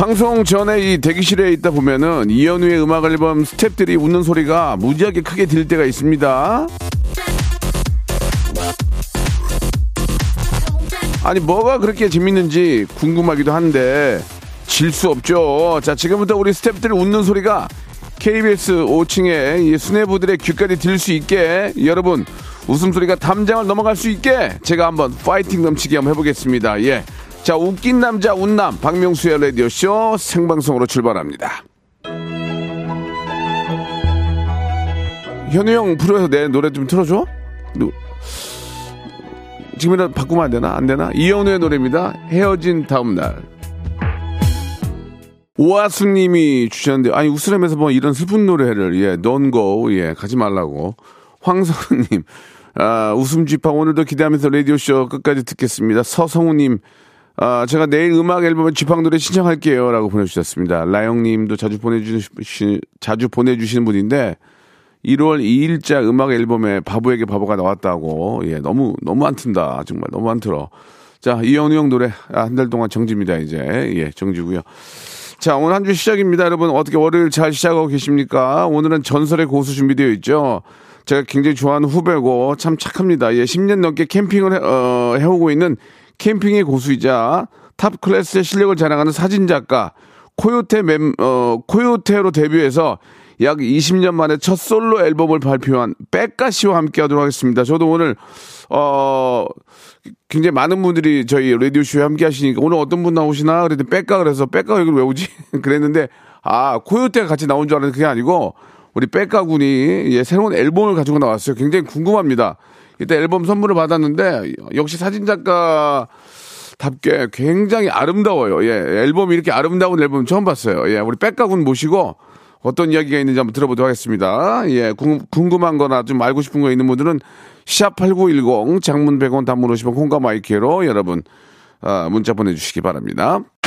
방송 전에 이 대기실에 있다 보면은 이현우의 음악 앨범 스탭들이 웃는 소리가 무지하게 크게 들릴 때가 있습니다. 아니 뭐가 그렇게 재밌는지 궁금하기도 한데 질 수 없죠. 자 지금부터 우리 스탭들 웃는 소리가 KBS 5층에 이 수뇌부들의 귀까지 들릴 수 있게 여러분 웃음소리가 담장을 넘어갈 수 있게 제가 한번 파이팅 넘치게 한번 해보겠습니다. 예. 자 웃긴 남자 웃남 박명수의 라디오쇼 생방송으로 출발합니다. 현우 형 프로에서 내 노래 좀 틀어줘? 누- 지금이라도 바꾸면 안 되나? 안 되나? 이현우의 노래입니다. 헤어진 다음 날. 오아수님이 주셨는데, 아니, 웃으라면서 뭐 이런 슬픈 노래를, 예, go, 예, 가지 말라고. 황성우님, 아, 웃음 쥐팡 오늘도 기대하면서 라디오쇼 끝까지 듣겠습니다. 서성우님, 아, 제가 내일 음악 앨범에 쥐팡 노래 신청할게요. 라고 보내주셨습니다. 라영 님도 자주 보내주시, 자주 보내주시는 분인데, 1월 2일자 음악 앨범에 바보에게 바보가 나왔다고. 예, 너무, 너무 안 튼다. 정말 너무 안 틀어. 자, 이현우 형 노래. 아, 한 달 동안 정지입니다, 이제. 예, 정지고요 자, 오늘 한 주 시작입니다. 여러분, 어떻게 월요일 잘 시작하고 계십니까? 오늘은 전설의 고수 준비되어 있죠. 제가 굉장히 좋아하는 후배고 참 착합니다. 예, 10년 넘게 캠핑을 해, 어, 해오고 있는 캠핑의 고수이자 top class의 실력을 자랑하는 사진작가 코요테 멤, 어, 코요테로 데뷔해서 약 20년 만에 첫 솔로 앨범을 발표한 빽가 씨와 함께 하도록 하겠습니다. 저도 오늘, 어, 굉장히 많은 분들이 저희 라디오쇼에 함께 하시니까 오늘 어떤 분 나오시나? 그랬더니 빽가 그래서 빽가 왜 오지? 그랬는데, 아, 코요테가 같이 나온 줄 알았는데 그게 아니고 우리 백가 군이 예, 새로운 앨범을 가지고 나왔어요. 굉장히 궁금합니다. 이때 앨범 선물을 받았는데 역시 사진작가 답게 굉장히 아름다워요. 예, 앨범이 이렇게 아름다운 앨범 처음 봤어요. 예, 우리 백가군 모시고 어떤 이야기가 있는지 한번 들어보도록 하겠습니다. 예, 궁, 궁금한 거나 좀 알고 싶은 거 있는 분들은 샵8910 장문 100원 단문 50원 콩과 마이크로 여러분 아, 문자 보내주시기 바랍니다.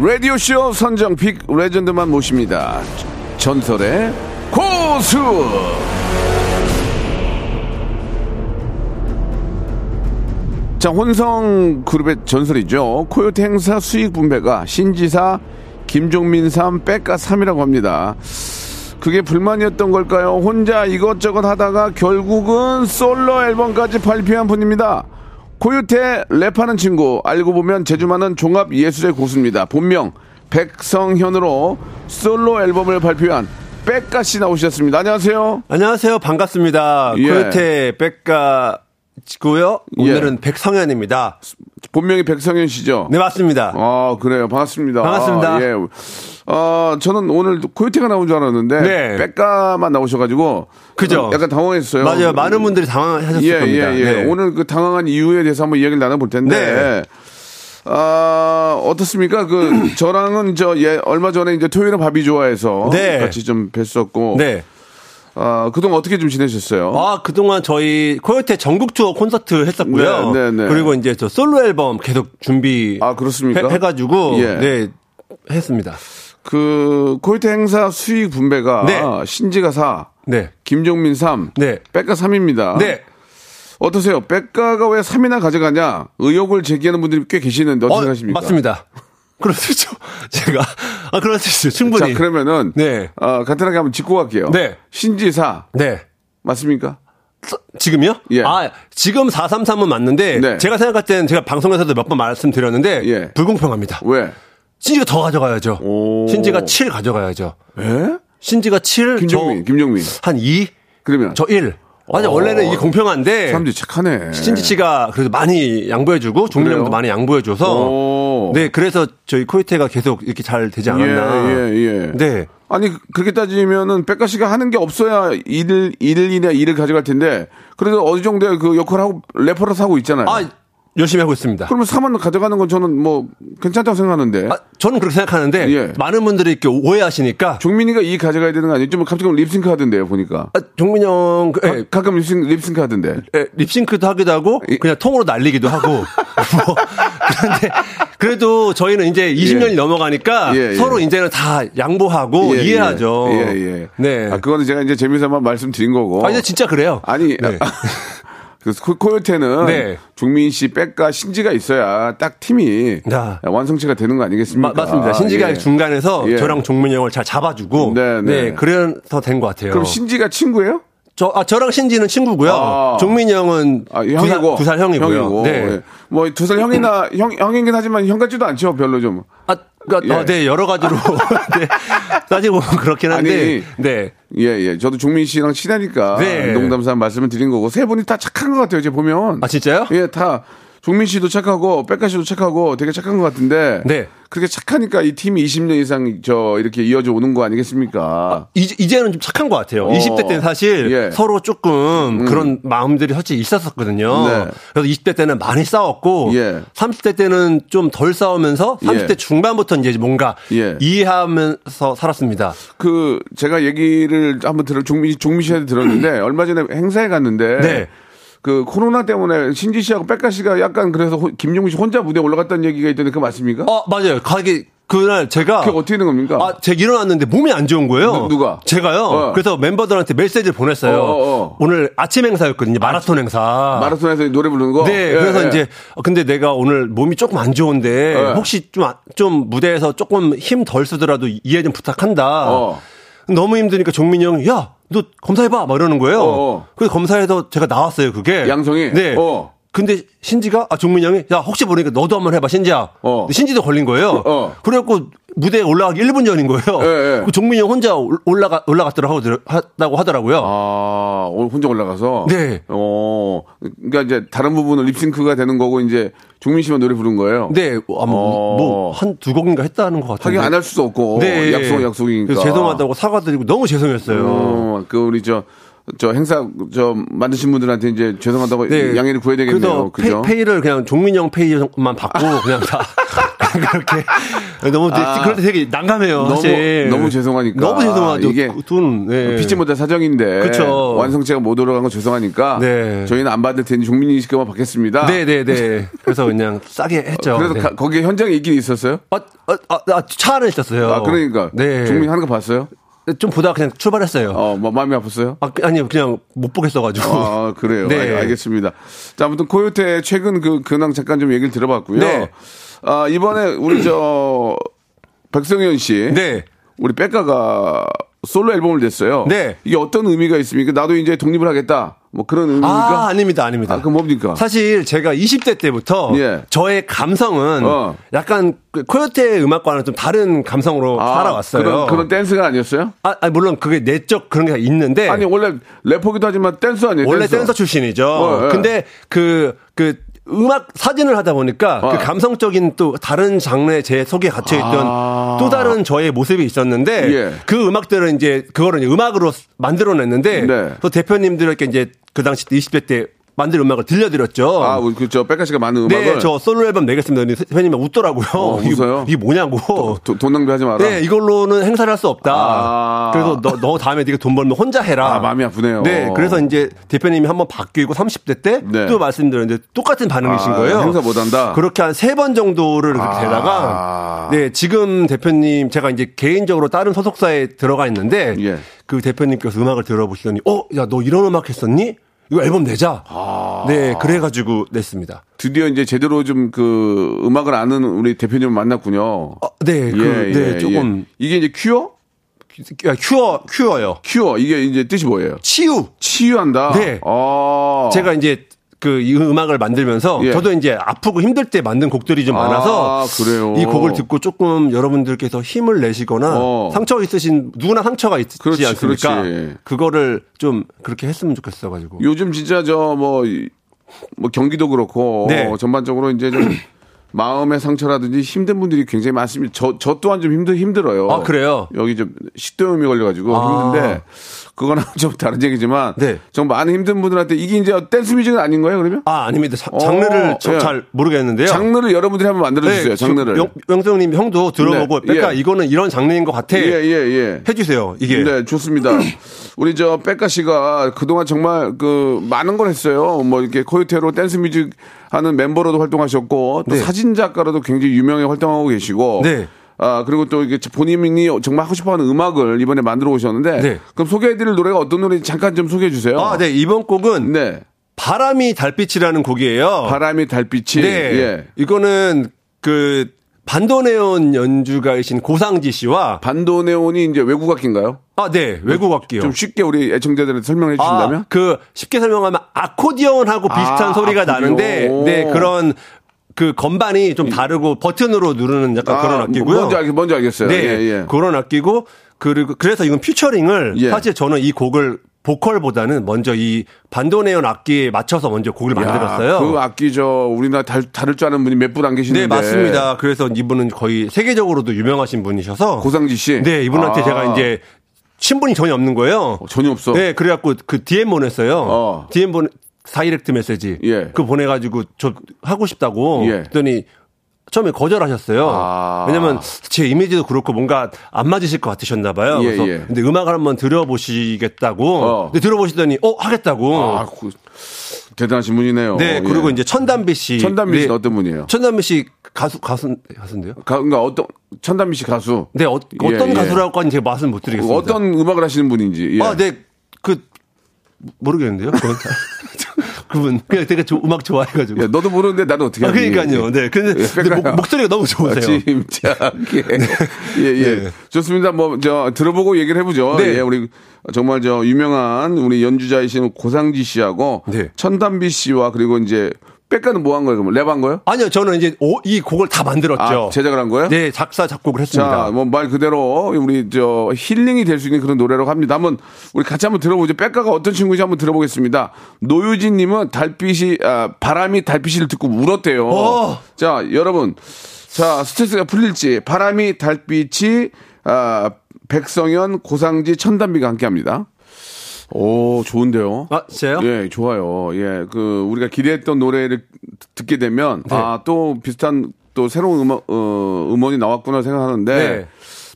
라디오쇼 선정 빅 레전드만 모십니다. 전설의 고수! 자, 혼성 그룹의 전설이죠. 코요태 행사 수익 분배가 신지사 김종민 3, 백가 3이라고 합니다. 그게 불만이었던 걸까요? 혼자 이것저것 하다가 결국은 솔로 앨범까지 발표한 분입니다. 코요태 랩하는 친구 알고 보면 제주 많은 종합 예술의 고수입니다. 본명 백성현으로 솔로 앨범을 발표한 백가 씨 나오셨습니다. 안녕하세요. 안녕하세요. 반갑습니다. 예. 코요태 백가 고요. 오늘은 예. 백성현입니다. 본명이 백성현 씨죠? 네, 맞습니다. 아 그래요. 반갑습니다. 반갑습니다. 아, 예. 어 저는 오늘 코요태가 나온 줄 알았는데 네. 백가만 나오셔 가지고 그죠. 약간 당황했어요. 맞아요. 많은 분들이 당황하셨을 예, 겁니다. 예, 예. 네. 오늘 그 당황한 이유에 대해서 한번 이야기를 나눠 볼 텐데. 네. 아, 어떻습니까? 그, 저랑은 저, 예, 얼마 전에 이제 토요일에 밥이 좋아해서. 네. 같이 좀 뵀었고. 네. 아, 그동안 어떻게 좀 지내셨어요? 아, 그동안 저희 코요태 전국 투어 콘서트 했었고요. 네, 네, 네. 그리고 이제 저 솔로 앨범 계속 준비 아, 그렇습니까? 해, 가지고 예. 네. 했습니다. 그, 코요태 행사 수익 분배가 네. 신지가 4, 네. 김종민 3, 네. 백가 3입니다. 네. 어떠세요? 빽가가 왜 3이나 가져가냐? 의혹을 제기하는 분들이 꽤 계시는데 어떻게 어, 생각하십니까? 맞습니다. 그럴 수 있죠. 제가 아 그럴 수 있어요. 충분히. 자, 그러면은 네. 어, 간단하게 한번 짚고 갈게요. 네. 신지사 네. 맞습니까? 지금요? 예. 아, 지금 433은 맞는데 네. 제가 생각할 때는 제가 방송에서도 몇 번 말씀드렸는데 예. 불공평합니다. 왜? 신지가 더 가져가야죠. 오. 신지가 7 가져가야죠. 에? 신지가 7, 김종민, 김종민. 한 2, 그러면 저 1. 완전 원래는 이게 공평한데 사람들이 착하네. 신지 씨가 그래도 많이 양보해주고 종민? 형도 많이 양보해줘서 오. 네 그래서 저희 코이테가 계속 이렇게 잘 되지 않았나. 예, 예, 예. 네. 아니 그렇게 따지면은 백가 씨가 하는 게 없어야 일을 일이나 일을 가져갈 텐데 그래도 어느 정도의 그 역할을 하고 래퍼로서 하고 있잖아요. 아 열심히 하고 있습니다. 그러면 3만 가져가는 건 저는 뭐 괜찮다고 생각하는데. 아, 저는 그렇게 생각하는데 예. 많은 분들이 이렇게 오해하시니까 종민이가 이 가져가야 되는 거 아니에요? 좀 갑자기 립싱크 하던데요, 보니까. 아, 종민 형 그, 예, 가, 끔 립싱, 립싱크 하던데. 예, 립싱크도 하기도 하고 그냥 통으로 날리기도 하고 뭐 그런데 그래도 저희는 이제 20년이 예. 넘어가니까 예, 예. 서로 이제는 다 양보하고 예, 이해하죠. 예, 예. 네. 아, 그거는 제가 이제 재미삼아 말씀드린 거고. 아, 이제 진짜 그래요. 아니, 네. 그 코- 코요태는 네. 종민 씨, 백과 신지가 있어야 딱 팀이 야. 완성체가 되는 거 아니겠습니까? 마- 맞습니다. 신지가 예. 중간에서 예. 저랑 종민 형을 잘 잡아주고 네, 네, 네. 그래서 된 것 같아요. 그럼 신지가 친구예요? 저, 아, 저랑 신지는 친구고요. 아. 종민 형은 아, 두 형이고. 살, 두살 형이고요. 형이고. 네. 예. 뭐, 두 살 형이나, 형, 형이긴 하지만 형 같지도 않죠, 별로 좀. 아, 그러니까 예. 어, 네 여러 가지로 네, 따지고 보면 그렇긴 한데 아니, 네. 예, 예. 저도 종민 씨랑 친하니까. 네. 농담삼 말씀을 드린 거고. 세 분이 다 착한 것 같아요, 이제 보면. 아 진짜요? 예, 다. 종민 씨도 착하고, 백가 씨도 착하고 되게 착한 것 같은데. 네. 그렇게 착하니까 이 팀이 20년 이상 저 이렇게 이어져 오는 거 아니겠습니까? 이제, 이제는 좀 착한 것 같아요. 어. 20대 때는 사실 예. 서로 조금 그런 마음들이 솔직히 있었었거든요. 네. 그래서 20대 때는 많이 싸웠고 예. 30대 때는 좀 덜 싸우면서 30대 예. 중반부터 이제 뭔가 예. 이해하면서 살았습니다. 그 제가 얘기를 한번 들어 종민 종민 씨한테 들었는데 얼마 전에 행사에 갔는데 네. 그 코로나 때문에 신지 씨하고 백가 씨가 약간 그래서 호- 김종민 씨 혼자 무대 에 올라갔다는 얘기가 있던데 그거 맞습니까? 어 맞아요. 가게 그날 제가 그게 어떻게 된 겁니까? 아, 제가 일어났는데 몸이 안 좋은 거예요. 누- 누가? 제가요. 어. 그래서 멤버들한테 메시지를 보냈어요. 어, 어, 어. 오늘 아침 행사였거든요. 마라톤 행사. 마라톤에서 노래 부르는 거. 네, 예, 그래서 예. 이제 어, 근데 내가 오늘 몸이 조금 안 좋은데 예. 혹시 좀좀 무대에서 조금 힘 덜 쓰더라도 이해 좀 부탁한다. 어. 너무 힘드니까 종민이 형이 야, 너 검사해봐 막 이러는 거예요. 어, 어. 그래서 검사해서 제가 나왔어요. 그게 양성이? 네. 어. 근데 신지가 아 종민이 형이 야 혹시 모르니까 너도 한번 해봐 신지야. 어. 근데 신지도 걸린 거예요. 어. 그래갖고 무대에 올라가기 1분 전인 거예요. 예, 예. 그 종민이 형 혼자 올- 올라가 올라갔더라고 하다고 하더라고요. 아, 혼자 올라가서. 네. 어, 그러니까 이제 다른 부분은 립싱크가 되는 거고 이제 종민 씨만 노래 부른 거예요. 네, 아마 어. 뭐한 두 곡인가 했다는 것 같은데. 하긴 안 할 수도 없고. 네. 약속은 약속이니까. 죄송하다고 사과드리고 너무 죄송했어요. 어, 그 우리 저, 저 행사 저 만드신 분들한테 이제 죄송하다고 양해를 구해야 되겠네요. 네. 그래서? 페이, 를 그냥 종민형 페이만 받고 그냥 다 그렇게 너무 되게, 아. 그럴 때 되게 난감해요. 너무 사실. 너무 죄송하니까 너무 죄송하죠. 이게 그돈 네. 피치 못할 사정인데 그쵸. 완성체가 못 올라간 건 죄송하니까 네. 저희는 안 받을 테니 종민이 씨께만 받겠습니다. 네네네. 그래서 그냥 싸게 했죠. 그래서 네. 가- 거기에 현장에 있긴 있었어요? 아, 아, 아, 아, 차 안에 있었어요. 아 그러니까 네. 종민 하는 거 봤어요? 좀 보다가 그냥 출발했어요. 어, 뭐 마음이 아팠어요? 아, 그- 아니요, 그냥 못 보겠어가지고. 아, 그래요. 네. 알, 겠습니다 자, 아무튼 코요태 최근 그 근황 잠깐 좀 얘기를 들어봤고요. 네. 아, 이번에 우리 저 백성현 씨. 네. 우리 백가가 솔로 앨범을 냈어요. 네. 이게 어떤 의미가 있습니까? 나도 이제 독립을 하겠다. 뭐 그런 의미입니까? 아, 아닙니다, 아닙니다. 아, 그럼 뭡니까? 사실 제가 20대 때부터 예. 저의 감성은 어. 약간 그 코요테 음악과는 좀 다른 감성으로 아, 살아왔어요. 그런, 그런 댄스가 아니었어요? 아, 아니, 물론 그게 내적 그런 게 있는데 아니, 원래 래퍼기도 하지만 댄스 아니에요? 원래 댄서, 출신이죠. 어, 예. 근데 그, 그, 음악 사진을 하다 보니까 어. 그 감성적인 또 다른 장르에 제 속에 갇혀 있던 아. 또 다른 저의 모습이 있었는데 예. 그 음악들은 이제 그거를 이제 음악으로 만들어냈는데 네. 또 대표님들에게 이제 그 당시 20대 때 만든 음악을 들려드렸죠. 아, 그저 백가 씨가 많은 음악을. 네, 저 솔로 앨범 내겠습니다. 대표님이 웃더라고요. 어, 이게- 웃어요? 이게, 뭐냐고. 도- 돈 낭비하지 마라. 네, 이걸로는 행사를 할 수 없다. 아. 그래서 너, 너 다음에 네가 돈 벌면 혼자 해라. 아, 마음이 아프네요. 네, 그래서 이제 대표님이 한번 바뀌고 30대 때또 네. 말씀드렸는데 똑같은 반응이신 아, 거예요. 행사 못 한다? 그렇게 한 세 번 정도를 그렇게 아. 되다가 네, 지금 대표님 제가 이제 개인적으로 다른 소속사에 들어가 있는데 예. 그 대표님께서 음악을 들어보시더니 어, 야, 너 이런 음악 했었니? 이거 앨범 내자. 아. 네, 그래가지고 냈습니다. 드디어 이제 제대로 좀 그 음악을 아는 우리 대표님을 만났군요. 어, 네, 그, 네, 조금. 이게 이제 큐어? 큐어 큐어요. 큐어 이게 이제 뜻이 뭐예요? 치유. 치유한다. 네. 어. 제가 이제 그 이 음악을 만들면서 예. 저도 이제 아프고 힘들 때 만든 곡들이 좀 많아서 아? 이 곡을 듣고 조금 여러분들께서 힘을 내시거나 어. 상처 있으신 누구나 상처가 있지 그렇지, 않습니까? 그렇지. 거를 좀 그렇게 했으면 좋겠어 가지고. 요즘 진짜 저뭐뭐 경기도 그렇고 네. 전반적으로 이제 좀 마음의 상처라든지 힘든 분들이 굉장히 많습니다. 저, 저 또한 좀 힘들, 힘들어요. 아, 그래요? 여기 좀 식도염이 걸려가지고 아. 힘든데, 그거는 좀 다른 얘기지만, 네. 정 많은 힘든 분들한테 이게 이제 댄스 뮤직은 아닌 거예요, 그러면? 아, 아닙니다. 자- 장르를 어, 저- 예. 잘 모르겠는데요. 장르를 여러분들이 한번 만들어주세요, 네, 장르를. 영, 영성님 형도 들어보고 네, 백가 예. 이거는 이런 장르인 것 같아. 예, 예, 예. 해주세요. 이게. 네, 좋습니다. 우리 저 빽가 씨가 그동안 정말 그 많은 걸 했어요. 뭐 이렇게 코요태로 댄스 뮤직 하는 멤버로도 활동하셨고 또 네. 사진 작가로도 굉장히 유명하게 활동하고 계시고 네. 아, 그리고 또 이게 본인이 정말 하고 싶어 하는 음악을 이번에 만들어 오셨는데 네. 그럼 소개해 드릴 노래가 어떤 노래인지 잠깐 좀 소개해 주세요. 아, 네. 이번 곡은 네. 바람이 달빛이라는 곡이에요. 바람이 달빛이 네. 예. 이거는 그 반도네온 연주가이신 고상지 씨와 반도네온이 이제 외국 악기인가요? 아, 네. 외국 악기요. 좀 쉽게 우리 애청자들한테 설명해 주신다면? 아, 그 쉽게 설명하면 아코디언하고 비슷한 아, 소리가 아코디언. 나는데 오. 네, 그런 그 건반이 좀 다르고 버튼으로 누르는 약간 아, 그런 악기고요. 뭔지, 알, 뭔지 알겠어요. 네. 예, 예. 그런 악기고 그리고 그래서 이건 퓨처링을 예. 사실 저는 이 곡을 보컬보다는 먼저 이 반도네온 악기에 맞춰서 먼저 곡을 만들었어요. 야, 그 악기 저 우리나라 달, 다룰 줄 아는 분이 몇 분 안 계시는데. 네, 맞습니다. 그래서 이분은 거의 세계적으로도 유명하신 분이셔서 고상지 씨. 네, 이분한테 아. 제가 이제 신분이 전혀 없는 거예요. 어, 전혀 없어. 네, 그래갖고 그 DM 보냈어요. 어. DM 보내 다이렉트 메시지. 예. 그거 보내가지고 저 하고 싶다고. 예. 그랬더니 처음에 거절하셨어요. 아. 왜냐면 제 이미지도 그렇고 뭔가 안 맞으실 것 같으셨나 봐요. 예, 그래서 예. 근데 음악을 한번 들어보시겠다고. 어. 근데 들어보시더니 어 하겠다고. 아, 그, 대단하신 분이네요. 네, 그리고 예. 이제 천담비 씨. 천담비 씨는 네. 어떤 분이에요? 천담비 씨 가수 가수 가수인데요. 가, 그러니까 어떤 천담비 씨 가수. 네, 어, 예, 떤 예. 가수라고까지 제가 말씀 못 드리겠습니다. 어떤 음악을 하시는 분인지. 예. 아, 네. 그 모르겠는데요. 그분 그냥 되게 조- 음악 좋아해가지고. 야, 너도 모르는데 나도 어떻게 아? 그러니까요. 네. 근데, 예, 근데 목, 목소리가 너무 아, 좋으세요. 침착하게. 예, 예. 네. 좋습니다. 뭐, 저, 들어보고 얘기를 해보죠. 네. 예, 우리, 정말 저, 유명한 우리 연주자이신 고상지 씨하고, 네. 천담비 씨와 그리고 이제, 백가는 뭐 한 거예요? 그러면 랩한 거예요? 아니요, 저는 이제 오- 이 곡을 다 만들었죠. 아, 제작을 한 거예요? 네, 작사 작곡을 했습니다. 자, 뭐 말 그대로 우리 저 힐링이 될 수 있는 그런 노래라고 합니다. 한번 우리 같이 한번 들어보죠. 백가가 어떤 친구인지 한번 들어보겠습니다. 노유진님은 달빛이 아, 바람이 달빛을 듣고 울었대요. 어. 자, 여러분, 자 스트레스가 풀릴지 바람이 달빛이 아, 백성현, 고상지, 천단비가 함께합니다. 오, 좋은데요. 아, 진짜요? 예, 좋아요. 예, 그 우리가 기대했던 노래를 듣게 되면 네. 아 또 비슷한 또 새로운 음악 어, 음원이 나왔구나 생각하는데 네.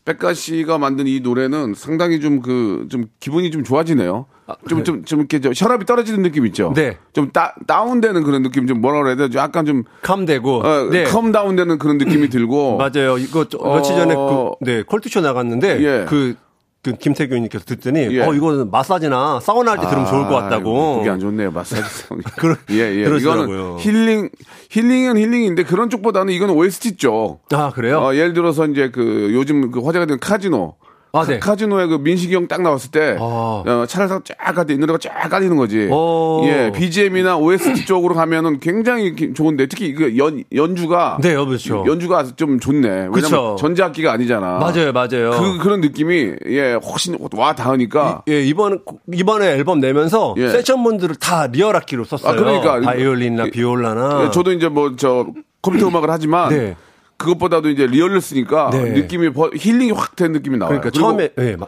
백가 씨가 만든 이 노래는 상당히 좀 그 좀 기분이 좀 좋아지네요. 좀좀좀 이렇게 저 혈압이 떨어지는 느낌 있죠. 네. 좀 따, 다운되는 그런 느낌 좀 뭐라 그래야 되죠? 약간 좀 캄되고. 어, 네. 컴 다운되는 그런 느낌이 들고 맞아요. 이거 저- 어. 며칠 전에 그, 네, 콜투쇼 나갔는데, 예. 그, 그 김태균님께서 듣더니, 예. 어, 이거는 마사지나 사우나 할 때 들으면 좋을 것 같다고. 그게 안 좋네요. 마사지. 그러- 예, 예. 그러시더라고요. 이거는 힐링, 힐링은 힐링인데 그런 쪽보다는 이건 OST 쪽. 아, 그래요? 어, 예를 들어서 이제 그 요즘 그 화제가 된 카지노. 아, 네. 카, 지노에 그 민식이 형 딱 나왔을 때, 아. 어, 차를 타고 쫙이 노래가 쫙 깔리는 거지. 오. 예, BGM이나 OST 쪽으로 가면은 굉장히 기- 좋은데, 특히 그 연, 연주가. 네, 그렇죠. 연주가 좀 좋네. 왜냐면 그쵸. 전자악기가 아니잖아. 맞아요, 맞아요. 그, 그런 느낌이, 예, 훨씬 와 닿으니까. 예, 이번, 이번에 앨범 내면서 예. 세션 분들을 다 real 악기로 썼어요. 아, 그러니까. 바이올린이나 예, 비올라나. 예, 저도 이제 뭐 저 컴퓨터 음악을 하지만 네. 그것보다도 이제 리얼을 쓰니까 네. 느낌이 버- 힐링이 확 된 느낌이 나와요. 그러니까 그리고, 처음에, 예, 마,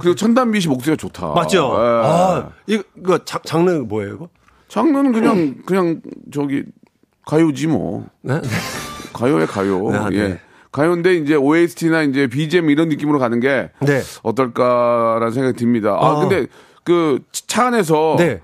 그리고 천담비 씨 목소리가 좋다. 맞죠? 예. 아, 이거, 장, 장르 뭐예요, 이거? 장르는 그냥 그냥 저기 가요지 뭐 네? 가요의 가요. 네, 네. 예. 가요인데 이제 OST나 이제 BGM 이런 느낌으로 가는 게 네. 어떨까라는 생각이 듭니다. 아, 아. 근데 그 차 안에서 네.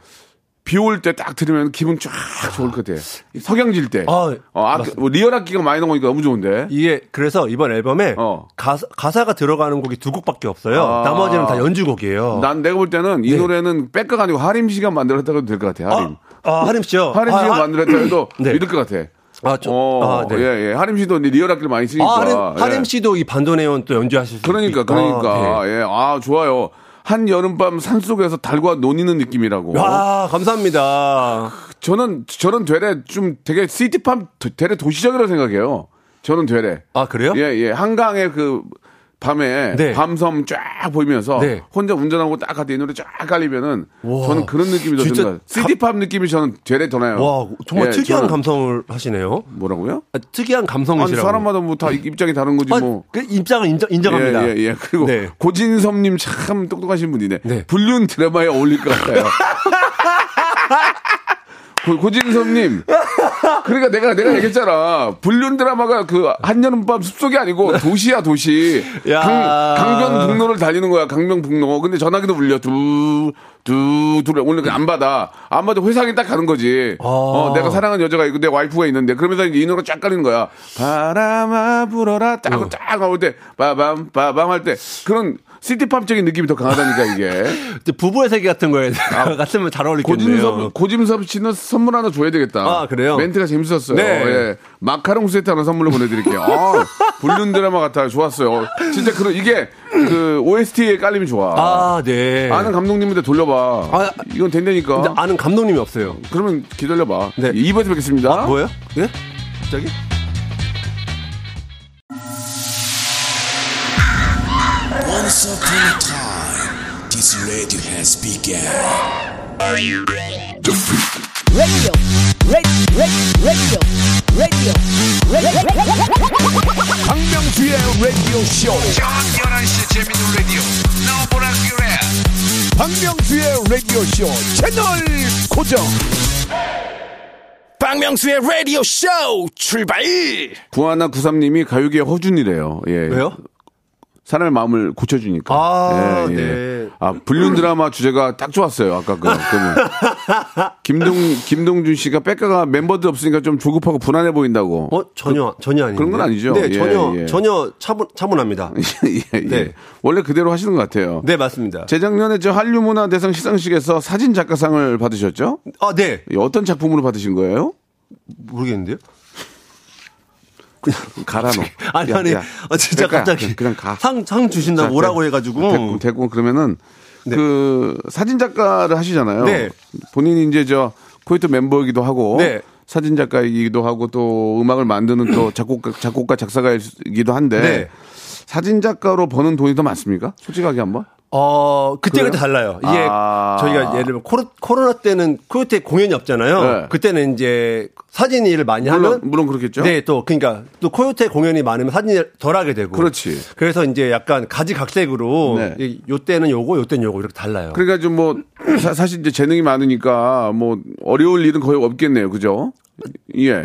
비 올 때 딱 들으면 기분 쫙 좋을 것 같아. 석양질 때. 아, 어, 아. 뭐 real 악기가 많이 나오니까 너무 좋은데. 이게 그래서 이번 앨범에 어. 가사, 가사 가 들어가는 곡이 두 곡밖에 없어요. 아. 나머지는 다 연주곡이에요. 난 내가 볼 때는 이 네. 노래는 빽가가 아니고 하림 씨가 만들었다고 해도 될 것 같아. 하림. 아, 아, 하림 씨요? 하림 씨가 아, 만들었다 해도 네. 믿을 것 같아. 아, 저- 어, 아, 네. 예, 예. 하림 씨도 real 악기를 많이 쓰니까. 아, 하림, 예. 하림 씨도 이 반도네온 또 연주하실 수 그러니까, 있고. 그러니까. 아, 네. 예. 아, 좋아요. 한 여름밤 산속에서 달과 논이는 느낌이라고. 와, 감사합니다. 저는, 저는 되레 좀 되게 시티팜, 되레 도시적이라고 생각해요. 저는 되레. 아, 그래요? 예, 예. 한강에 그 밤에 네. 밤섬 쫙 보이면서 네. 혼자 운전하고 딱 가다 이 노래 쫙 깔리면은 와. 저는 그런 느낌이 더 드는 거예요. 시티팝 느낌이 저는 되레 더 나요. 와, 정말 예, 특이한 감성을 하시네요. 뭐라고요? 아, 특이한 감성이시라고. 사람마다 뭐 다 입장이 다른 거지 아, 뭐. 그 입장은 인정, 인정합니다. 예, 예, 예. 그리고 네. 고진섭님 참 똑똑하신 분이네. 네. 불륜 드라마에 어울릴 것 같아요. 고, 고진섭님. 그러니까 내가, 내가 얘기했잖아. 불륜 드라마가 그 한여름밤 숲속이 아니고 도시야, 도시. 야. 강, 강변북로를 달리는 거야, 강변북로. 근데 전화기도 울려. 두, 두, 둘. 오늘 안 받아. 안 받아 회사에 딱 가는 거지. 어, 내가 사랑하는 여자가 있고 내 와이프가 있는데. 그러면서 이 노래 쫙 깔리는 거야. 바람아 불어라. 딱, 딱 나올 때. 빠밤, 빠밤 할 때. 그런 시티팝적인 느낌이 더 강하다니까, 이게. 부부의 세계 같은 거에 같으면 잘 어울리겠네요. 고진섭, 고진섭 씨는 선물 하나 줘야 되겠다. 아, 그래요? 멘트가 재밌었어요. 네. 예. 마카롱 세트 하나 선물로 보내드릴게요. 아, 불륜 드라마 같아요. 좋았어요. 진짜 그런, 이게 그 OST에 깔림이 좋아. 아, 네. 아는 감독님한테 돌려봐. 아, 이건 된다니까. 근데 아는 감독님이 없어요. 그러면 기다려봐. 네. 2부에서 뵙겠습니다. 아, 뭐예요? 예? 갑자기? Once upon a time, this radio has begun. radio, radio, radio, radio, radio. 박명수의 라디오 쇼. 저녁 11시 재밌는 라디오. 너보라 그래. 박명수의 라디오 쇼 채널 고정. 박명수의 라디오 쇼 출발. 구하나 구삼님이 가요계 허준이래요. 예. 왜요? 사람의 마음을 고쳐주니까. 아, 예, 예. 네. 아, 불륜 드라마 주제가 딱 좋았어요. 아까 그, 그분. 김동, 김동준 씨가 백가가 멤버들 없으니까 좀 조급하고 불안해 보인다고. 어, 전혀, 전혀 아닌데. 그런 건 아니죠? 네, 예, 전혀, 예. 전혀 차분, 차분합니다. 예, 예. 네. 원래 그대로 하시는 것 같아요. 네, 맞습니다. 재작년에 저 한류문화 대상 시상식에서 사진 작가상을 받으셨죠? 아, 네. 예, 어떤 작품으로 받으신 거예요? 모르겠는데요? 가라노. 아니, 야, 아니, 야. 아, 진짜 그러니까 갑자기. 그냥 가. 상, 상 주신다고 자, 오라고 됐- 해가지고. 됐고, 됐고 그러면은 그 사진 작가를 하시잖아요. 네. 본인이 이제 저 코요태 멤버이기도 하고 네. 사진 작가이기도 하고 또 음악을 만드는 또 작곡가 작곡가 작사가이기도 한데 네. 사진 작가로 버는 돈이 더 많습니까? 솔직하게 한번. 어, 그때그때 그래요? 달라요. 이게 아. 저희가 예를 들면 코로, 코로나 때는 코요태 공연이 없잖아요. 네. 그때는 이제 사진 일을 많이 물론 하면 물론 그렇겠죠. 네, 또 그러니까 또 코요태 공연이 많으면 사진을 덜 하게 되고. 그렇지. 그래서 이제 약간 가지각색으로 네. 이- 요 때는 요거, 요 때는 요거 이렇게 달라요. 그러니까 좀 뭐 사실 이제 재능이 많으니까 뭐 어려울 일은 거의 없겠네요. 그죠? 예.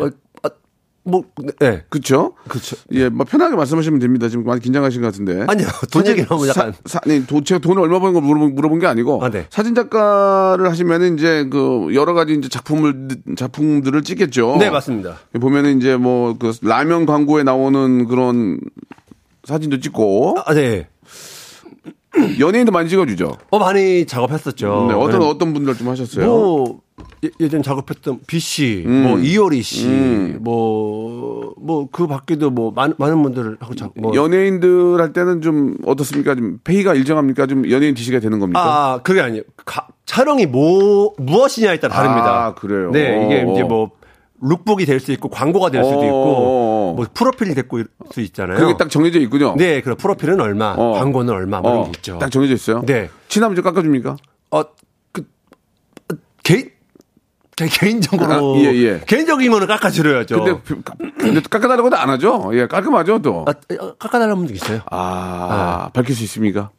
뭐, 네. 그렇죠? 그쵸. 예, 뭐 편하게 말씀하시면 됩니다. 지금 많이 긴장하신 것 같은데. 아니요, 돈 사진- 얘기를 하면 약간. 사, 사, 아니, 도, 제가 돈을 얼마 버는 걸 물어본, 물어본 게 아니고 아, 네. 사진 작가를 하시면은 이제 그 여러 가지 이제 작품을 작품들을 찍겠죠. 네, 맞습니다. 보면은 이제 뭐 그 라면 광고에 나오는 그런 사진도 찍고 아, 네. 연예인도 많이 찍어주죠. 어, 많이 작업했었죠. 네, 어떤 네. 어떤 분들 좀 하셨어요? 뭐 예- 예전 작업했던 B 씨, 음. 뭐 이효리 씨, 뭐뭐 그 밖에도 뭐 많은 많은 분들을 하고 작 뭐. 연예인들 할 때는 좀 어떻습니까? 좀 페이가 일정합니까? 좀 연예인 DC가 되는 겁니까? 아, 그게 아니에요. 가- 촬영이 뭐 무엇이냐에 따라 다릅니다. 아, 그래요? 네, 이게 어, 이제 어. 뭐 룩북이 될 수 있고 광고가 될 수도 어, 어, 있고 어. 뭐 프로필이 될수 있잖아요. 그게 딱 정해져 있군요. 네, 그 프로필은 얼마, 어. 광고는 얼마 뭐 어, 이런 게 있죠. 딱 정해져 있어요. 네. 친하면 좀 깎아줍니까? 어, 그, 어, 개인, 개, 개인적으로. 아, 예, 예. 개인적이면 깎아드려야죠. 근데, 그- 근데 깎아달라고도 안 하죠? 예, 깔끔하죠, 또. 아, 어, 깎아달라는 분도 있어요. 아, 밝힐 수 있습니까?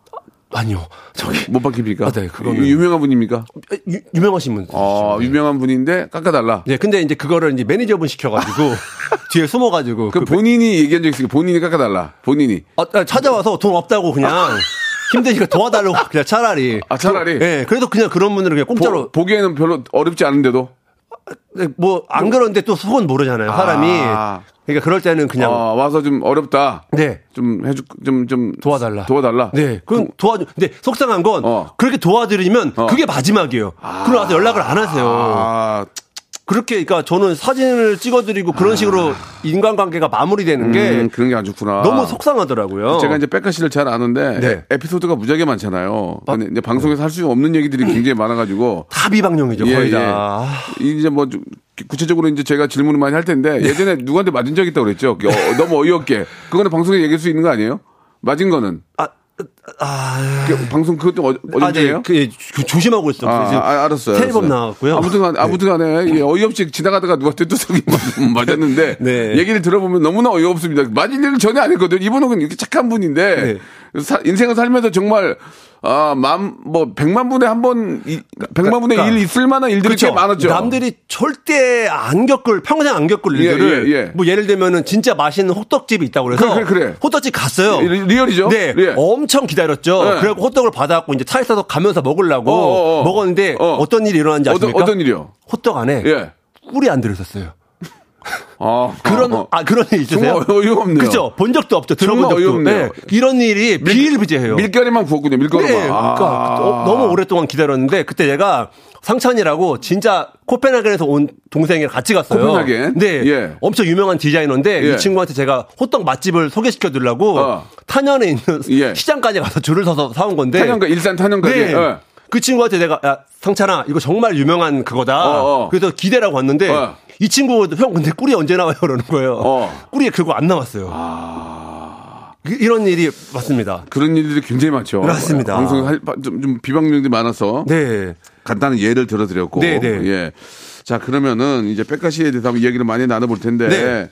아니요. 저기. 못 밝힙니까? 아, 네, 그거는- 유명한 분입니까? 유, 유명하신 분. 아, 유명한 분인데 깎아달라. 네, 근데 이제 그거를 이제 매니저분 시켜가지고 뒤에 숨어가지고 그그 본인이 얘기한 적 있으니까 본인이 깎아달라. 본인이. 어, 아, 찾아와서 돈 없다고 그냥 힘드니까 도와달라고 그냥 차라리. 아, 차라리? 그, 네, 그래도 그냥 그런 분들은 그냥 공짜로. 보, 기에는 별로 어렵지 않은데도. 뭐 안 그러는데 또 속은 모르잖아요, 사람이. 아. 그러니까 그럴 때는 그냥. 아, 와서 좀 어렵다. 네. 좀 해주, 좀, 좀. 도와달라. 도와달라. 네. 그럼 도와줘. 근데 속상한 건 어. 그렇게 도와드리면 어. 그게 마지막이에요. 그럼 와서 연락을 안 하세요. 아, 그렇게 그러니까 저는 사진을 찍어드리고 그런 식으로 인간관계가 마무리되는 게 음, 그런 게 안 좋구나. 너무 속상하더라고요. 제가 이제 백가 씨를 잘 아는데 네. 에피소드가 무지하게 많잖아요. 근데 이제 방송에서 할수 없는 얘기들이 굉장히 많아가지고 다 비방용이죠 예, 거의 예. 다. 이제 뭐좀 구체적으로 이제 제가 질문을 많이 할 텐데 네. 예전에 누구한테 맞은 적 있다고 그랬죠. 어, 너무 어이없게. 그거는 방송에 얘기할 수 있는 거 아니에요? 맞은 거는 아, 아, 그 방송 그것도 어, 아, 어딘데요? 네, 그, 예, 조- 조심하고 있어요. 아, 아, 알았어요. 세번 알았어요. 나왔고요. 아무튼 간에, 아무튼 간에, 예, 어이없이 지나가다가 누가 떼뚜석이 맞았는데, 네. 얘기를 들어보면 너무나 어이없습니다. 맞은 일을 전혀 안 했거든 요. 이분은 이렇게 착한 분인데, 사- 인생을 살면서 정말, 아, 만, 뭐, 백만 분에 한 번, 이- 백만 분의 그러니까 일 있을 만한 일들이 꽤 많았죠. 남들이 절대 안 겪을 평생 안 겪을 예, 일들을 예, 예. 뭐 예를 들면은 진짜 맛있는 호떡집이 있다고 그래서 그래, 그래, 그래. 호떡집 갔어요. 리- real이죠? 네, 예. 엄청 기다 렸죠. 예. 그래고 호떡을 받아갖고 이제 차에 타서 가면서 먹으려고 어, 어, 어. 먹었는데 어. 어. 떤 일이 일어났는지 아십니까? 어떤 일이요? 호떡 안에 예. 꿀이 안 들어있었어요. 아, 그런 어, 어. 아 그런 일 있으세요? 정말 어이가 없네요. 그죠? 본 적도 없죠. 들어본 적도. 어이없네요. 네. 이런 일이 비일비재해요. 밀가루만 구웠군요, 밀가루만. 네, 그러니까 아. 어, 너무 오랫동안 기다렸는데 그때 얘가 상찬이라고 진짜 코펜하겐에서 온 동생이랑 같이 갔어요. 코펜하겐? 네, 예. 엄청 유명한 디자이너인데 예. 이 친구한테 제가 호떡 맛집을 소개시켜 드리려고 어. 탄현에 있는 예. 시장까지 가서 줄을 서서 사온 건데. 탄현가, 일산 탄현까지. 네. 예. 그 친구한테 내가 야 상찬아 이거 정말 유명한 그거다. 어, 어. 그래서 기대라고 왔는데 어. 이 친구도 형 근데 꿀이 언제 나와요 그러는 거예요. 어. 꿀이 결국 안 나왔어요. 그- 이런 일이 맞습니다. 그런 일들이 굉장히 많죠. 맞습니다. 방송에 할- 좀, 좀 비방용들이 많아서. 네. 간단한 예를 들어드렸고. 네, 네. 예. 자, 그러면은 이제 백가 씨에 대해서 한번 이야기를 많이 나눠볼 텐데. 네.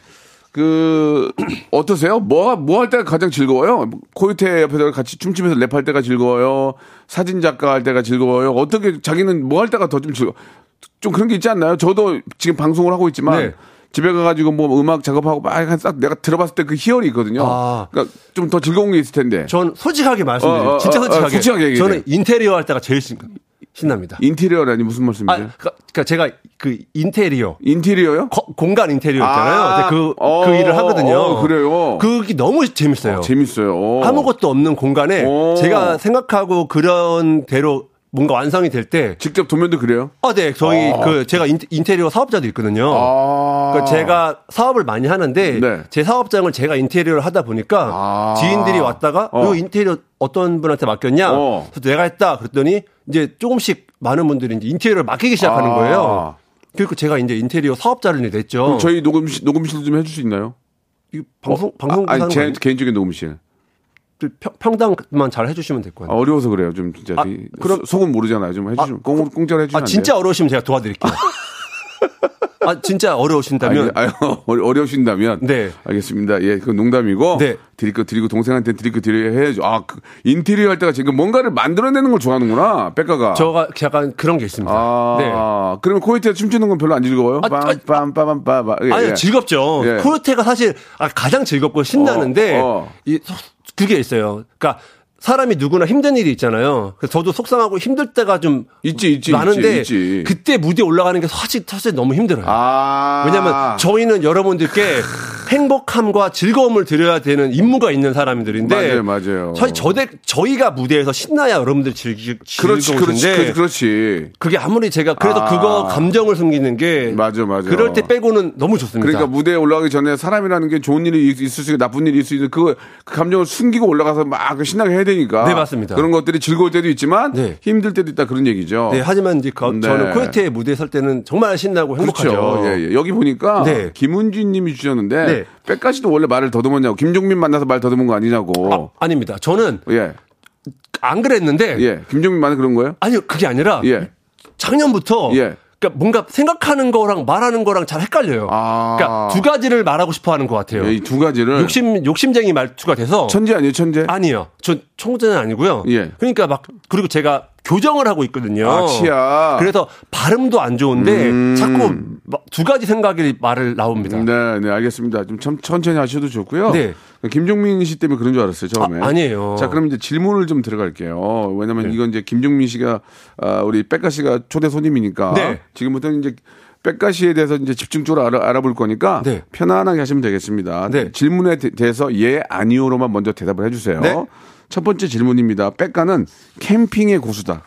그, 어떠세요? 뭐, 뭐 할 때가 가장 즐거워요? 코요태 옆에서 같이 춤추면서 랩할 때가 즐거워요? 사진 작가 할 때가 즐거워요? 어떻게 자기는 뭐 할 때가 더 좀 즐거워? 좀 그런 게 있지 않나요? 저도 지금 방송을 하고 있지만. 네. 집에 가가지고 뭐 음악 작업하고 막싹 내가 들어봤을 때 그 희열이 있거든요. 아. 그러니까 좀 더 즐거운 게 있을 텐데. 전 솔직하게 말씀드려요. 어, 어, 진짜 어, 어, 솔직하게. 솔직하게. 저는 인테리어 할 때가 제일 신, 신납니다. 인테리어라니 무슨 말씀이세요? 아, 그러니까, 그러니까 제가 그 인테리어 인테리어요? 거- 공간 인테리어 있잖아요. 아, 그, 어, 그 일을 하거든요. 어, 그래요? 그게 너무 재밌어요. 재밌어요. 어. 아무것도 없는 공간에 오. 제가 생각하고 그런 대로 뭔가 완성이 될 때, 직접 도면도 그래요? 아, 네, 저희 그 제가 인, 인테리어 사업자도 있거든요. 아. 그러니까 제가 사업을 많이 하는데 네. 제 사업장을 제가 인테리어를 하다 보니까 아. 지인들이 왔다가 어. 이거 인테리어 어떤 분한테 맡겼냐? 어. 그래서 내가 했다. 그랬더니 이제 조금씩 많은 분들이 이제 인테리어를 맡기기 시작하는 아. 거예요. 그리고 제가 이제 인테리어 사업자를 냈죠. 그럼 저희 녹음실, 녹음실 좀 해줄 수 있나요? 이 방송 방송 아, 아니, 제거 개인적인 녹음실. 평당만 잘 해주시면 될 거예요. 아, 어려워서 그래요. 좀 진짜. 아, 이- 그럼- 소- 속은 모르잖아요. 좀 해주시면. 공, 공짜로 해주시면. 아 진짜 어려우시면 제가 도와드릴게요. 아 진짜 어려우신다면 아니, 아유, 어려우신다면. 네. 알겠습니다. 예, 그 농담이고. 네. 드릴 거 드리고 동생한테 드릴 거 드려야 해야죠. 아, 그 인테리어 할 때가 지금 뭔가를 만들어내는 걸 좋아하는구나. 백가가. 저가 약간 그런 게 있습니다. 아, 네. 그러면 코이트에 춤추는 건 별로 안 즐거워요? 아, 아, 빰빰빰빰빰. 예, 아니요 예. 즐겁죠. 예. 코요테가 사실 아, 가장 즐겁고 신나는데 어, 어. 이 소- 그게 있어요. 그러니까 사람이 누구나 힘든 일이 있잖아요. 그래서 저도 속상하고 힘들 때가 좀 있지, 있지, 많은데 있지, 있지. 그때 무대 올라가는 게 사실 사실 너무 힘들어요. 아. 왜냐하면 저희는 여러분들께 행복함과 즐거움을 드려야 되는 임무가 있는 사람들인데 맞아요, 맞아요. 사실 저대 저희가 무대에서 신나야 여러분들 즐기 그렇지, 그렇지, 즐거우신데 그렇지. 그게 아무리 제가 그래도 아. 그거 감정을 숨기는 게 맞아, 맞아. 그럴 때 빼고는 너무 좋습니다. 그러니까 무대에 올라가기 전에 사람이라는 게 좋은 일이 있- 있을 수 있고 나쁜 일이 있을 수 있는 그, 그 감정을 숨기고 올라가서 막 신나게 해야 되니까. 네, 맞습니다. 그런 것들이 즐거울 때도 있지만 네. 힘들 때도 있다 그런 얘기죠. 네, 하지만 이제 그- 네. 저는 코요테의 무대에 설 때는 정말 신나고 행복하죠. 그렇죠. 예, 예. 여기 보니까 네. 김은진 님이 주셨는데 네. 백가시도 원래 말을 더듬었냐고 김종민 만나서 말 더듬은 거 아니냐고. 아, 닙니다 저는 예. 안 그랬는데 예. 김종민 만에 그런 거예요? 아니요 그게 아니라 예. 작년부터 예. 그러니까 뭔가 생각하는 거랑 말하는 거랑 잘 헷갈려요. 아. 그러니까 두 가지를 말하고 싶어 하는 것 같아요. 이두 가지를 욕심 욕심쟁이 말투가 돼서 천재 아니에요, 천재? 아니요. 저 청자는 아니고요. 예. 그러니까 막 그리고 제가 교정을 하고 있거든요. 아, 치아. 그래서 발음도 안 좋은데 음. 자꾸 막두 가지 생각이 말을 나옵니다. 네, 네, 알겠습니다. 좀 천, 천천히 하셔도 좋고요. 네. 김종민 씨 때문에 그런 줄 알았어요, 처음에. 아, 아니에요. 자, 그럼 이제 질문을 좀 들어갈게요. 왜냐면 이건 이제 김종민 씨가, 아, 우리 백가 씨가 초대 손님이니까. 네. 지금부터는 이제 백가 씨에 대해서 이제 집중적으로 알아, 알아 볼 거니까. 네. 편안하게 하시면 되겠습니다. 네. 질문에 대- 대해서 예, 아니오로만 먼저 대답을 해주세요. 네. 첫 번째 질문입니다. 백가는 캠핑의 고수다.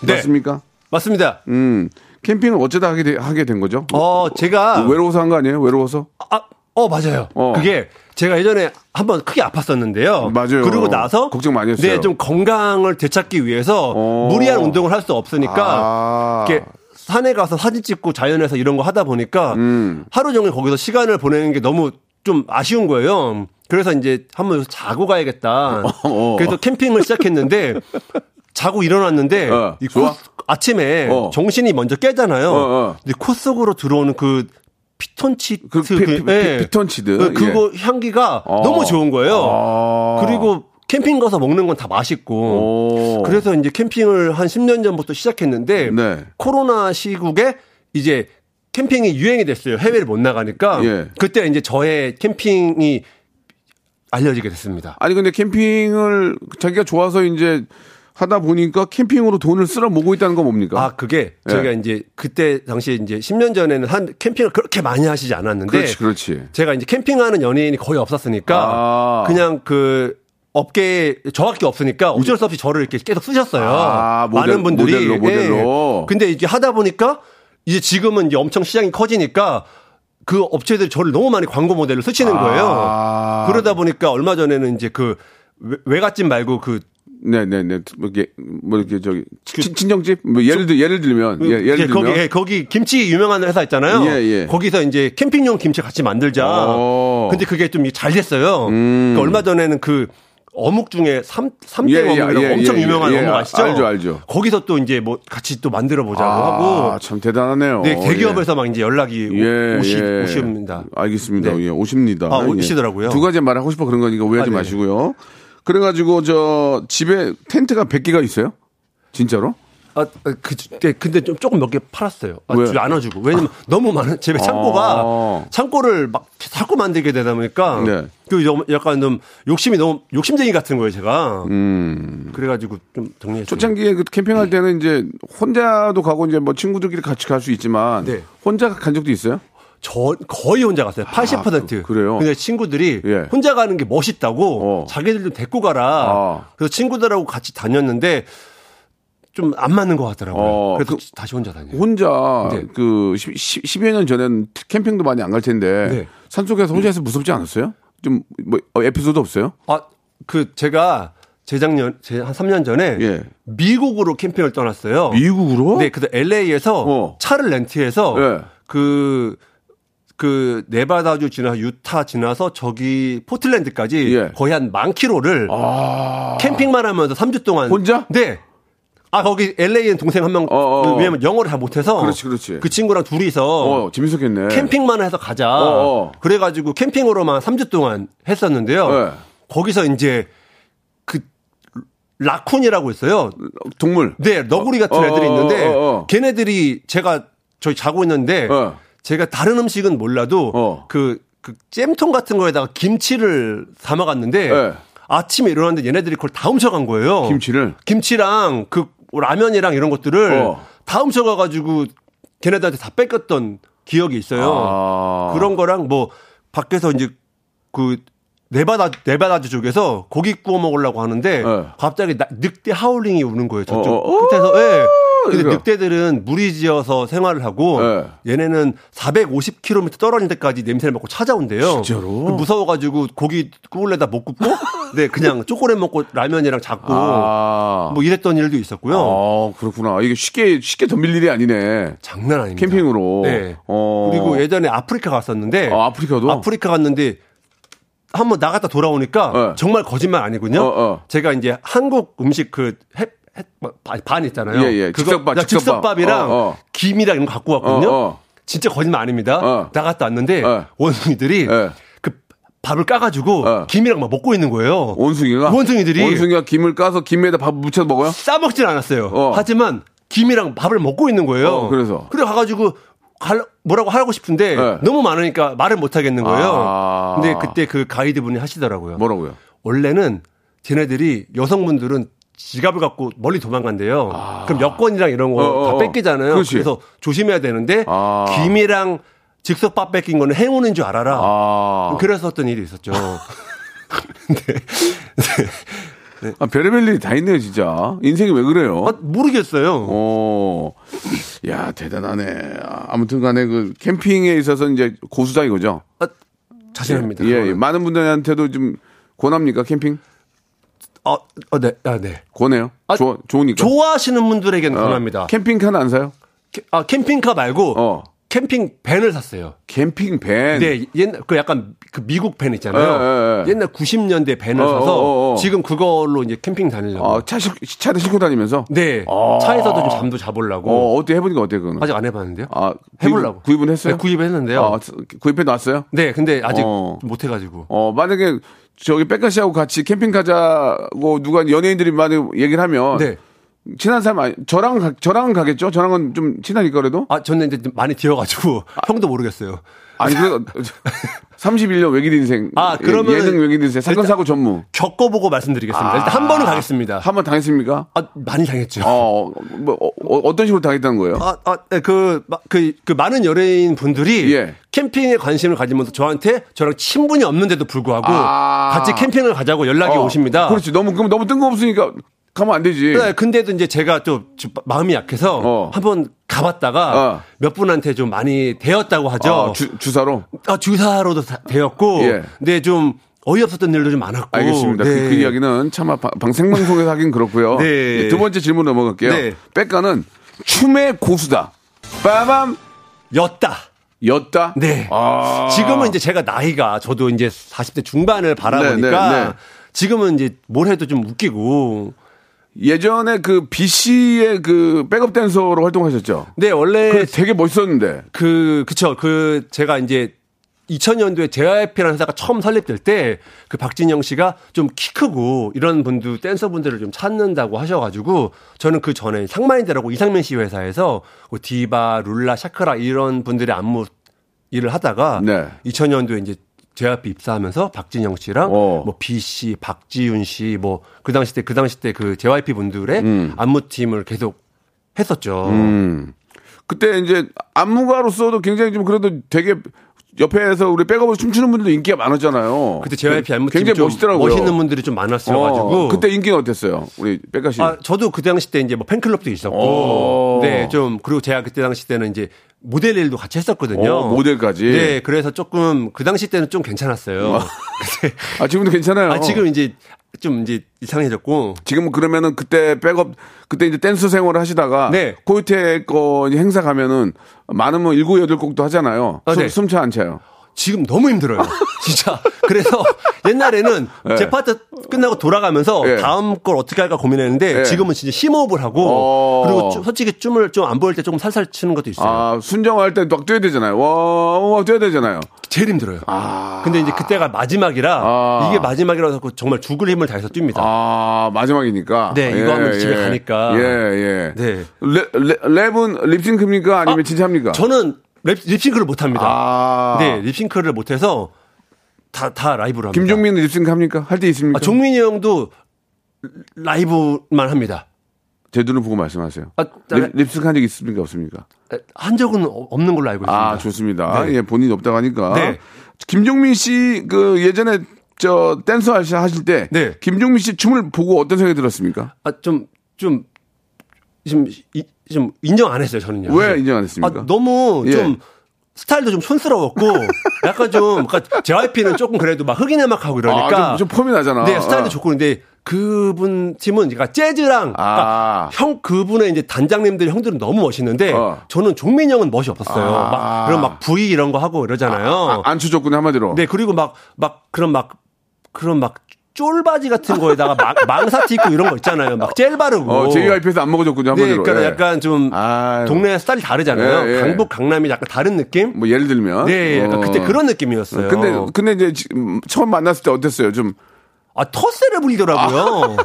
네. 맞습니까? 맞습니다. 음, 캠핑을 어쩌다 하게, 되, 하게 된 거죠? 어, 제가 외로워서 한 거 아니에요? 외로워서? 아, 어, 맞아요. 어. 그게 제가 예전에 한번 크게 아팠었는데요. 맞아요. 그러고 나서 걱정 많이 했어요. 네, 좀 건강을 되찾기 위해서 어. 무리한 운동을 할 수 없으니까 아. 이렇게 산에 가서 사진 찍고 자연에서 이런 거 하다 보니까 음. 하루 종일 거기서 시간을 보내는 게 너무 좀 아쉬운 거예요. 그래서 이제 한번 자고 가야겠다. 어. 그래서 캠핑을 시작했는데 자고 일어났는데 어, 이? 코- 아침에 어. 정신이 먼저 깨잖아요. 어, 어. 근데 코 속으로 들어오는 그 피톤치드 그 피- 피- 피- 예. 피톤치드. 그- 그거 향기가 어. 너무 좋은 거예요. 아. 그리고 캠핑 가서 먹는 건 다 맛있고. 오. 그래서 이제 캠핑을 한 10년 전부터 시작했는데 네. 코로나 시국에 이제 캠핑이 유행이 됐어요. 해외를 못 나가니까. 예. 그때 이제 저의 캠핑이 알려지게 됐습니다. 아니 근데 캠핑을 자기가 좋아서 이제 하다 보니까 캠핑으로 돈을 쓸어 모고 있다는 건 뭡니까? 아, 그게 예. 제가 이제 그때 당시에 이제 10년 전에는 한 캠핑을 그렇게 많이 하시지 않았는데 그렇지, 그렇지. 제가 이제 캠핑하는 연예인이 거의 없었으니까 아. 그냥 그 업계에 저밖에 없으니까 어쩔 수 없이 저를 이렇게 계속 쓰셨어요. 아, 모델- 많은 분들이 모델로, 모델로. 예. 근데 이제 하다 보니까 이제 지금은 이제 엄청 시장이 커지니까 그 업체들이 저를 너무 많이 광고 모델로 쓰시는 거예요. 아. 그러다 보니까 얼마 전에는 이제 그 외- 외갓집 말고 그 네네네. 뭐 이렇게 뭐 이렇게 저기 친, 친정집 뭐 예를 들 예를 들면 예, 예를 예, 들면 거기 예, 거기 김치 유명한 회사 있잖아요. 예, 예. 거기서 이제 캠핑용 김치 같이 만들자. 오. 근데 그게 좀 잘 됐어요. 음. 그러니까 얼마 전에는 그 어묵 중에 삼 삼대 예, 예, 어묵이라고 예, 엄청 예, 유명한 예, 어묵 아시죠? 알죠, 알죠. 거기서 또 이제 뭐 같이 또 만들어 보자고 아, 하고. 참 대단하네요. 네, 대기업에서 막 이제 연락이 오- 예, 오시, 예. 오십니다. 알겠습니다. 네. 예, 오십니다. 아, 예. 오시더라고요. 두 가지 말하고 싶어 그런 거니까 오해하지 아, 네네. 마시고요. 그래가지고 저 집에 텐트가 100개가 있어요? 진짜로? 아, 그, 네, 근데 좀 조금 몇 개 팔았어요. 아, 왜? 안 와주고. 왜냐면 너무 많은, 집에 창고가, 아. 창고를 막 자꾸 만들게 되다 보니까, 네. 그좀 약간 좀 욕심이 너무, 욕심쟁이 같은 거예요, 제가. 음. 그래가지고 좀 정리했어요. 초창기에 그 캠핑할 때는 이제 혼자도 가고 이제 뭐 친구들끼리 같이 갈 수 있지만 네. 혼자 간 적도 있어요? 저, 거의 혼자 갔어요. 80%. 그- 그래요? 근데 친구들이 예. 혼자 가는 게 멋있다고, 어. 자기들도 데리고 가라. 아. 그래서 친구들하고 같이 다녔는데, 좀 안 맞는 것 같더라고요. 어, 그래서 그- 다시 혼자 다녀요. 혼자 네. 그 10, 10여 년 전엔 캠핑도 많이 안 갈 텐데 네. 산속에서 혼자 해서 무섭지 않았어요? 좀 뭐 에피소드 없어요? 아, 그 제가 재작년 제 한 3년 전에 예. 미국으로 캠핑을 떠났어요. 미국으로? 네, 그래서 LA에서 어. 차를 렌트해서 예. 그, 그, 네바다주 지나서 유타 지나서 저기 포틀랜드까지 예. 거의 한 만 킬로를 아. 캠핑만 하면서 3주 동안. 혼자? 네. 아, 거기 LA엔 동생 한 명, 어, 어. 왜냐면 영어를 잘 못해서. 그렇지, 그렇지. 그 친구랑 둘이서. 어, 재밌었겠네. 캠핑만 해서 가자. 어, 어. 그래가지고 캠핑으로만 3주 동안 했었는데요. 네. 거기서 이제 그 라쿤이라고 있어요. 동물. 네, 너구리 같은 어, 애들이 있는데 어, 어, 어. 걔네들이 제가 저희 자고 있는데 어. 제가 다른 음식은 몰라도 어. 그, 그 잼통 같은 거에다가 김치를 담아갔는데 네. 아침에 일어났는데 얘네들이 그걸 다 훔쳐간 거예요. 김치를? 김치랑 그 라면이랑 이런 것들을 어. 다 훔쳐가가지고 걔네들한테 다 뺏겼던 기억이 있어요. 아. 그런 거랑 뭐 밖에서 이제 그 네바다 네바다주 쪽에서 고기 구워 먹으려고 하는데 네. 갑자기 나- 늑대 하울링이 우는 거예요. 저쪽 어, 어, 끝에서. 예. 근데 이거. 늑대들은 무리지어서 생활을 하고 네. 얘네는 450km 떨어진 데까지 냄새를 맡고 찾아온대요. 진짜로? 무서워가지고 고기 구울래다 못 굽고 네 그냥 초콜릿 먹고 라면이랑 잡고 아. 뭐 이랬던 일도 있었고요. 아, 그렇구나. 이게 쉽게, 쉽게 덤빌 일이 아니네. 장난 아닙니다. 캠핑으로. 네. 어. 그리고 예전에 아프리카 갔었는데 아, 아프리카도? 아프리카 갔는데 한번 나갔다 돌아오니까 네. 정말 거짓말 아니군요. 어, 어. 제가 이제 한국 음식 그 햇, 반- 반 있잖아요. 예, 예. 그거 즉석밥, 나 즉석밥. 즉석밥이랑 어, 어. 김이랑 이런 거 갖고 왔거든요. 어, 어. 진짜 거짓말 아닙니다. 어. 나갔다 왔는데 어. 원숭이들이 예. 그 밥을 까가지고 어. 김이랑 막 먹고 있는 거예요. 원숭이가? 원숭이들이 원숭이가 김을 까서 김에다 밥 묻혀서 먹어요? 싸 먹진 않았어요. 어. 하지만 김이랑 밥을 먹고 있는 거예요. 어, 그래서? 그래 가가지고 갈- 뭐라고 하고 싶은데 네. 너무 많으니까 말을 못 하겠는 거예요. 아. 근데 그때 그 가이드분이 하시더라고요. 뭐라고요? 원래는 쟤네들이 여성분들은 지갑을 갖고 멀리 도망간대요. 그럼 여권이랑 이런 거 아. 어, 어, 다 어. 뺏기잖아요. 그렇지. 그래서 조심해야 되는데 아. 김이랑 즉석밥 뺏긴 거는 행운인 줄 알아라. 아. 그래서 어떤 일이 있었죠. 근데 아, 별의별 일이 다 있네요, 진짜. 인생이 왜 그래요? 아, 모르겠어요. 어, 야, 대단하네. 아, 아무튼 간에 그 캠핑에 있어서 이제 고수다 이거죠? 아, 자신합니다. 예, 예. 많은 분들한테도 좀 권합니까, 캠핑? 어, 어, 네, 아, 네. 권해요? 아, 좋 좋으니까. 좋아하시는 분들에게는 어, 권합니다. 캠핑카는 안 사요? 캠- 아, 캠핑카 말고 어. 캠핑 밴을 샀어요. 캠핑 밴. 네, 옛날 그 약간 그 미국 밴 있잖아요. 예, 예, 예. 옛날 90년대 밴을 어, 사서 어, 어, 어. 지금 그걸로 이제 캠핑 다니려고. 어, 차, 싣- 차를 싣고 다니면서? 네, 아. 차에서도 좀 잠도 자보려고. 어, 어때 해보니까 어때, 그거는? 아직 안 해봤는데요. 아, 해보려고. 구입, 구입은 했어요? 네, 구입을 했는데요. 아, 구입해 놨어요? 네, 근데 아직 어. 못 해가지고. 어, 만약에 저기 백가 씨하고 같이 캠핑 가자고 누가 연예인들이 많이 얘기를 하면 네. 친한 사람 아니 저랑 가, 저랑은 가겠죠? 저랑은 좀 친하니까 그래도? 아, 저는 이제 좀 많이 뒤어가지고 형도 모르겠어요. 아니 그 31년 외길 인생 아, 예, 그러면 예능 외길 인생 사건 사고 전무 겪어보고 말씀드리겠습니다. 일단 한 번은 가겠습니다. 한 번 당했습니까? 아, 많이 당했죠. 어, 뭐 어, 떤 식으로 당했다는 거예요? 아, 아, 네, 그, 마- 그, 그 많은 연예인 분들이 예. 캠핑에 관심을 가지면서 저한테 저랑 친분이 없는데도 불구하고 아. 같이 캠핑을 가자고 연락이 어, 오십니다. 그렇지. 너무 그럼 너무 뜬금없으니까 가면 안 되지. 네, 근데도 이제 제가 좀, 좀 마음이 약해서 어. 한번 가봤다가 어. 몇 분한테 좀 많이 되었다고 하죠. 아, 주, 주사로. 아, 주사로도 다- 되었고, 예. 근데 좀 어이없었던 일도 좀 많았고. 알겠습니다. 네. 그, 그 이야기는 차마 방, 방- 생방송에서 하긴 그렇고요. 네. 예, 두 번째 질문 넘어갈게요. 네. 백가는 춤의 고수다. 빠밤 였다. 였다. 네. 아. 지금은 이제 제가 나이가 저도 이제 40대 중반을 바라보니까 네, 네, 네. 지금은 이제 뭘 해도 좀 웃기고. 예전에 그 B 씨의 그 백업 댄서로 활동하셨죠. 네, 원래 그 되게 멋있었는데. 그, 그쵸. 그, 제가 이제 2000년도에 JYP라는 회사가 처음 설립될 때 그 박진영 씨가 좀 키 크고 이런 분들, 댄서분들을 좀 찾는다고 하셔가지고 저는 그 전에 상마인드라고 이상민 씨 회사에서 그 디바, 룰라, 샤크라 이런 분들의 안무 일을 하다가 네. 2000년도에 이제 JYP 입사하면서 박진영 씨랑 어. 뭐 B 씨, 박지윤 씨, 뭐 그 당시 때 그 당시 때 그 JYP 분들의 안무팀을 계속 했었죠. 음. 그때 이제 안무가로서도 굉장히 좀 그래도 되게 옆에서 우리 백업으로 춤추는 분들도 인기가 많았잖아요. 그때 JYP 안무팀 굉장히 좀 멋있더라고요. 멋있는 분들이 좀 많았어 가지고 어, 그때 인기가 어땠어요? 우리 백가 씨. 아 저도 그 당시 때 이제 뭐 팬클럽도 오. 있었고 네좀 그리고 제가 그때 당시 때는 이제 모델 일도 같이 했었거든요. 어, 모델까지? 네 그래서 조금 그 당시 때는 좀 괜찮았어요. 근데 아, 지금도 괜찮아요. 아 지금 이제 좀 이제 이상해졌고 지금 그러면은 그때 백업 그때 이제 댄스 생활을 하시다가 네. 코요태 거 행사 가면은 많으면 일곱 여덟 곡도 하잖아요. 아, 숨, 네. 숨차 안 차요. 지금 너무 힘들어요. 진짜. 그래서 옛날에는 네. 제 파트 끝나고 돌아가면서 예. 다음 걸 어떻게 할까 고민했는데 예. 지금은 진짜 심호흡을 하고 어. 그리고 좀 솔직히 춤을 좀 안 보일 때 조금 살살 추는 것도 있어요. 아 순정할 때 막 뛰어야 되잖아요. 와, 와 뛰어야 되잖아요. 제일 힘들어요. 아. 근데 이제 그때가 마지막이라 아. 이게 마지막이라서 정말 죽을 힘을 다해서 뜁니다. 아 마지막이니까. 네, 이거 하면 집에 가니까. 예 예. 네. 랩, 랩, 랩은 립싱크입니까 아니면 아, 진짜 합니까? 저는 랩, 립싱크를 못 합니다. 아. 네, 립싱크를 못 해서 다, 다 라이브로 합니다. 김종민은 립싱크 합니까? 할 때 있습니까? 아, 종민이 형도 라이브만 합니다. 제 눈을 보고 말씀하세요. 아, 립, 립싱크 한 적 있습니까 없습니까? 한 적은 없는 걸로 알고 있습니다. 아, 좋습니다. 네. 예, 본인이 없다고 하니까. 네. 김종민 씨, 그, 예전에, 저, 댄서 하실 때. 네. 김종민 씨 춤을 보고 어떤 생각이 들었습니까? 아, 좀, 좀, 좀, 이- 좀 인정 안 했어요, 저는요. 왜 인정 안 했습니까? 아, 너무 예. 좀 스타일도 좀 촌스러웠고 약간 좀 그러니까 JYP는 조금 그래도 막 흑인 음악 하고 이러니까 아, 좀, 좀 폼이 나잖아. 네, 스타일도 어. 좋고 근데 그분 팀은 그러니까 재즈랑 아. 그러니까 형 그분의 이제 단장님들 형들은 너무 멋있는데 어. 저는 종민 형은 멋이 없었어요. 아. 막 그런 막 V 이런 거 하고 이러잖아요. 아, 안 추졌군요, 한마디로. 네, 그리고 막, 막, 그런 막, 그런 막, 쫄바지 같은 거에다가 막, 망사티 입고 이런 거 있잖아요. 막 젤 바르고. 어, JYP에서 안 먹어줬군요, 네. 그러니까 예. 약간 좀, 아유. 동네 스타일이 다르잖아요. 예, 예. 강북, 강남이 약간 다른 느낌? 뭐, 예를 들면. 네, 약간 어. 그때 그런 느낌이었어요. 근데, 근데 이제 지금 처음 만났을 때 어땠어요? 좀. 아, 텃세를 부리더라고요.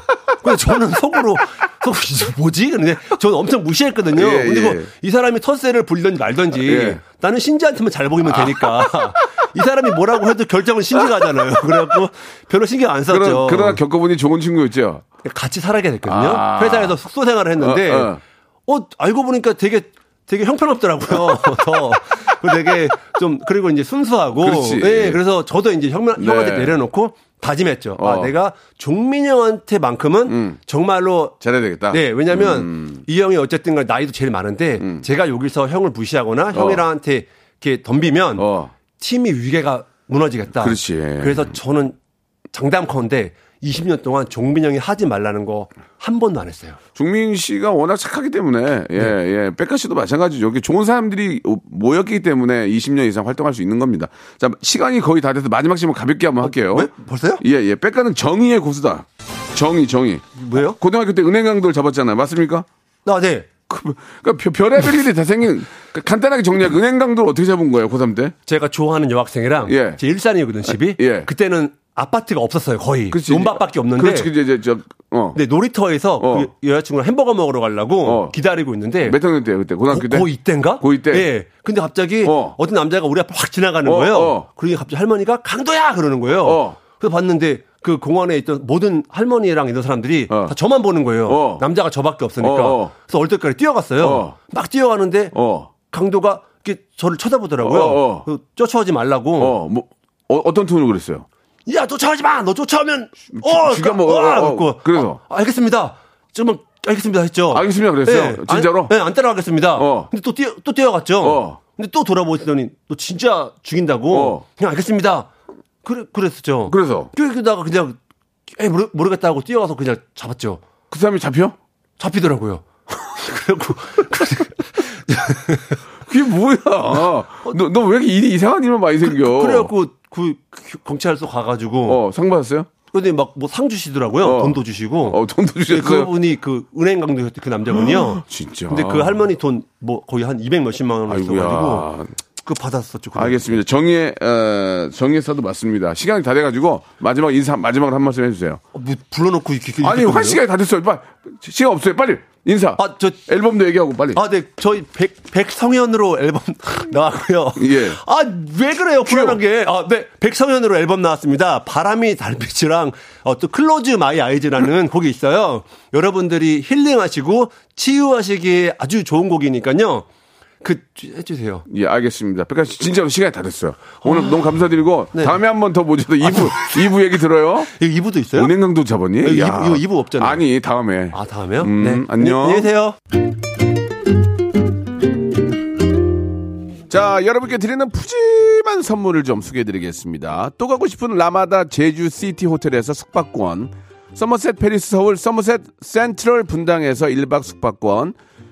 근데 저는 속으로, 속으로, 뭐지? 근데 저는 엄청 무시했거든요. 예, 근데 예. 뭐, 이 사람이 텃세를 부리든지 말든지, 예. 나는 신지한테만 잘 보이면 되니까. 이 사람이 뭐라고 해도 결정은 신지가 하잖아요. 그래갖고 별로 신경 안 썼죠. 그러, 그러나 겪어보니 좋은 친구였죠. 같이 살아게 됐거든요. 아. 회사에서 숙소 생활을 했는데, 어, 어, 알고 보니까 되게 되게 형편없더라고요. 더. 그리고 되게 좀, 그리고 이제 순수하고. 그렇지. 네, 그래서 저도 이제 형, 형한테 네. 내려놓고 다짐했죠. 어. 아, 내가 종민 형한테만큼은 음. 정말로 잘해야 되겠다. 네, 왜냐면 음. 이 형이 어쨌든 간 나이도 제일 많은데 제가 여기서 형을 무시하거나 형이랑한테 이렇게 덤비면 어. 팀이 위계가 무너지겠다. 그렇지. 그래서 저는 장담컨대 20년 동안 종민형이 하지 말라는 거 한 번도 안 했어요. 종민 씨가 워낙 착하기 때문에 예, 네. 예. 백가 씨도 마찬가지죠. 여기 좋은 사람들이 모였기 때문에 20년 이상 활동할 수 있는 겁니다. 자, 시간이 거의 다 돼서 마지막 질문 가볍게 한번 할게요. 왜? 벌써요? 예, 예. 백가는 정의의 고수다. 정의, 정의. 뭐예요? 고등학교 때 은행 강도를 잡았잖아요. 맞습니까? 아, 네. 그, 그러니까 별- 별의별 일이 다 생긴 그 간단하게 정리하면 은행 강도를 어떻게 잡은 거예요, 고3 때? 제가 좋아하는 여학생이랑 예. 제 일산이거든 집이. 예. 그때는 아파트가 없었어요 거의. 그렇지. 논밭밖에 없는데. 그렇지, 이제, 저, 어. 근데 놀이터에서 어. 그 여자친구랑 햄버거 먹으러 가려고 어. 기다리고 있는데 몇 학년 때요, 그때? 고등학교 때? 고2 때인가? 고2 때? 예. 근데 갑자기 어. 어. 떤 남자가 우리 앞에 확 지나가는 어, 거예요. 어. 그러니 갑자기 할머니가 강도야 그러는 거예요. 어. 그래서 봤는데 그 공원에 있던 모든 할머니랑 있는 사람들이 어. 다 저만 보는 거예요. 어. 남자가 저밖에 없으니까. 그래서 얼떨결에 뛰어갔어요. 어. 막 뛰어가는데 어. 강도가 이렇게 저를 쳐다보더라고요. 쫓아오지 말라고. 어, 뭐, 어, 어떤 톤으로 그랬어요? 야 쫓아오지 마. 너 쫓아오면 어, 죽여 먹어. 어, 어, 어. 그래갖고, 그래서? 어, 알겠습니다. 좀만 알겠습니다 했죠. 알겠습니다 그랬어요? 네, 진짜로? 안, 네, 안 따라가겠습니다. 어. 근데 또 뛰어 또 뛰어갔죠. 어. 근데 또 돌아보시더니 너 진짜 죽인다고. 어. 그냥 알겠습니다. 그래 그랬었죠. 그래서? 그러다가 그냥 에이 모르, 모르겠다 하고 뛰어가서 그냥 잡았죠. 그 사람이 잡혀? 잡히더라고요. 그리고 그게 뭐야? 너, 너왜 이렇게 일이 이상한 일만 많이 생겨? 그 래갖고 그 경찰서 가가지고 어, 상 받았어요? 근데 막 뭐 상 주시더라고요. 어. 돈도 주시고. 어, 돈도 근데 주셨어요? 그분이 그 은행 강도였던 그 남자분이요. 진짜. 근데 그 할머니 돈 뭐 거의 한 200 몇십만 원. 있어가지고 그 받았었죠. 그거. 알겠습니다. 정의의, 어, 정의 사도 맞습니다. 시간이 다 돼가지고, 마지막 인사, 마지막으로 한 말씀 해주세요. 어, 뭐 불러놓고 이렇게 아니? 한 시간이 다 됐어요. 빨리. 시간 없어요. 빨리. 인사. 아, 저- 앨범도 얘기하고, 빨리. 아, 네, 저희 백, 백성현으로 앨범 나왔고요. 예. 아, 왜 그래요, 불안하게. 아, 네, 백성현으로 앨범 나왔습니다. 바람이 달빛이랑, 어, 또 Close My Eyes라는 곡이 있어요. 여러분들이 힐링하시고 치유하시기에 아주 좋은 곡이니까요. 그, 해주세요. 예, 알겠습니다. 빽가 씨, 진짜로 시간이 다 됐어요. 오늘 너무 감사드리고, 네. 다음에 한 번 더 모셔서 2부, 2부 얘기 들어요. 이거 2부도 있어요? 은행강도 잡았니? 이거 야. 이부- 이거 이부 없잖아요. 아니, 다음에. 아, 다음에요? 음, 네. 안녕. 안녕히 계세요. 자, 여러분께 드리는 푸짐한 선물을 좀 소개해 드리겠습니다. 또 가고 싶은 라마다 제주 시티 호텔에서 숙박권, 서머셋 팰리스 서울 서머셋 센트럴 분당에서 1박 숙박권,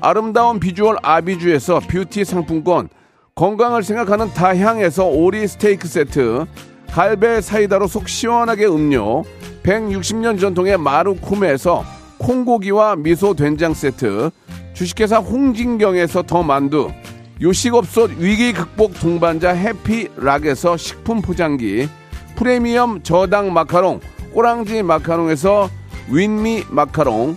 아름다운 비주얼 아비주에서 뷰티 상품권 건강을 생각하는 다향에서 오리 스테이크 세트 갈배 사이다로 속 시원하게 음료 160년 전통의 마루코메에서 콩고기와 미소 된장 세트 주식회사 홍진경에서 더 만두 요식업소 위기 극복 동반자 해피락에서 식품 포장기 프리미엄 저당 마카롱 꼬랑지 마카롱에서 윈미 마카롱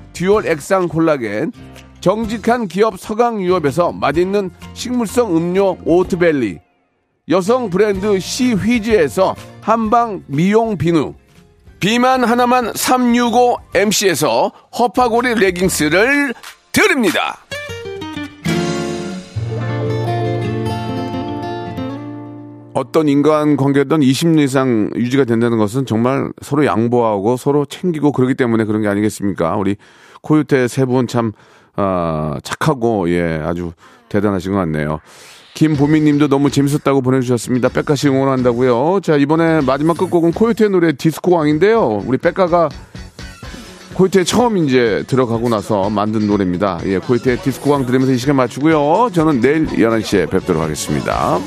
듀얼 액상 콜라겐 정직한 기업 서강유업에서 맛있는 식물성 음료 오트벨리 여성 브랜드 시휘즈에서 한방 미용 비누 비만 하나만 365MC에서 허파고리 레깅스를 드립니다. 어떤 인간 관계든 20년 이상 유지가 된다는 것은 정말 서로 양보하고 서로 챙기고 그러기 때문에 그런 게 아니겠습니까? 우리 코요태 세 분 참, 아, 착하고, 예, 아주 대단하신 것 같네요. 김보미 님도 너무 재밌었다고 보내주셨습니다. 백가 씨 응원한다고요. 자, 이번에 마지막 끝곡은 코요태 노래 디스코 왕인데요. 우리 백가가 코요태 처음 이제 들어가고 나서 만든 노래입니다. 예, 코요태 디스코 왕 들으면서 이 시간 맞추고요. 저는 내일 11시에 뵙도록 하겠습니다.